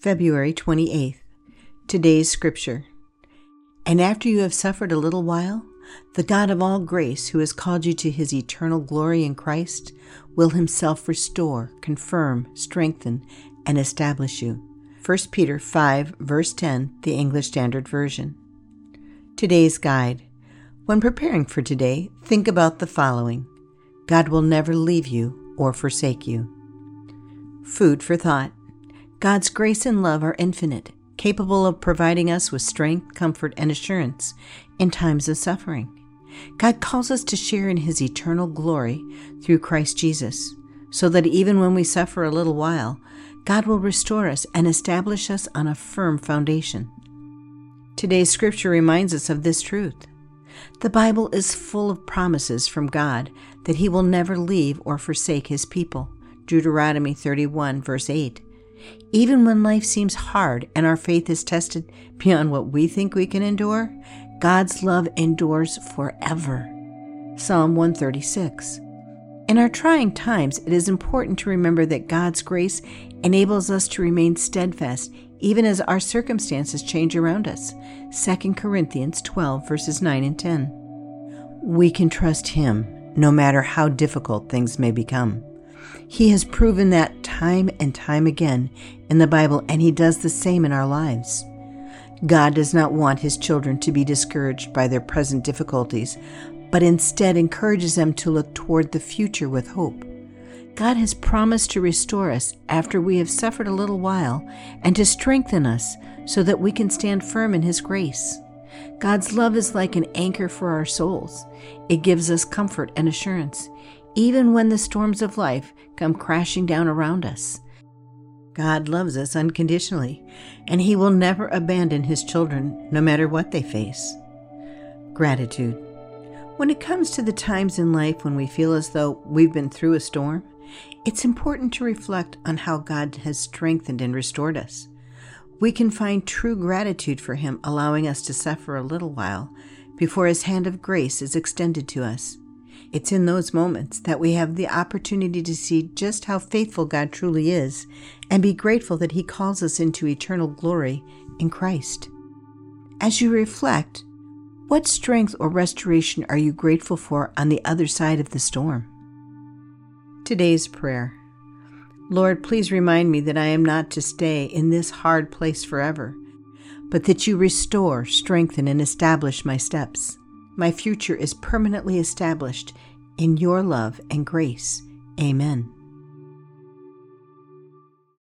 February 28th. Today's scripture. And after you have suffered a little while, the God of all grace, who has called you to his eternal glory in Christ, will himself restore, confirm, strengthen, and establish you. 1 Peter 5, verse 10, the English Standard Version. Today's guide. When preparing for today, think about the following God will never leave you or forsake you. Food for thought. God's grace and love are infinite, capable of providing us with strength, comfort, and assurance in times of suffering. God calls us to share in His eternal glory through Christ Jesus, so that even when we suffer a little while, God will restore us and establish us on a firm foundation. Today's scripture reminds us of this truth. The Bible is full of promises from God that He will never leave or forsake His people. Deuteronomy 31, verse 8. Even when life seems hard and our faith is tested beyond what we think we can endure, God's love endures forever. Psalm 136. In our trying times, it is important to remember that God's grace enables us to remain steadfast even as our circumstances change around us. 2 Corinthians 12, verses 9 and 10. We can trust Him no matter how difficult things may become. He has proven that time and time again in the Bible, and He does the same in our lives. God does not want His children to be discouraged by their present difficulties, but instead encourages them to look toward the future with hope. God has promised to restore us after we have suffered a little while and to strengthen us so that we can stand firm in His grace. God's love is like an anchor for our souls. It gives us comfort and assurance, even when the storms of life come crashing down around us. God loves us unconditionally, and He will never abandon His children, no matter what they face. Gratitude. When it comes to the times in life when we feel as though we've been through a storm, it's important to reflect on how God has strengthened and restored us. We can find true gratitude for Him allowing us to suffer a little while before His hand of grace is extended to us. It's in those moments that we have the opportunity to see just how faithful God truly is and be grateful that He calls us into eternal glory in Christ. As you reflect, what strength or restoration are you grateful for on the other side of the storm? Today's prayer Lord, please remind me that I am not to stay in this hard place forever, but that you restore, strengthen, and establish my steps. My future is permanently established in your love and grace. Amen.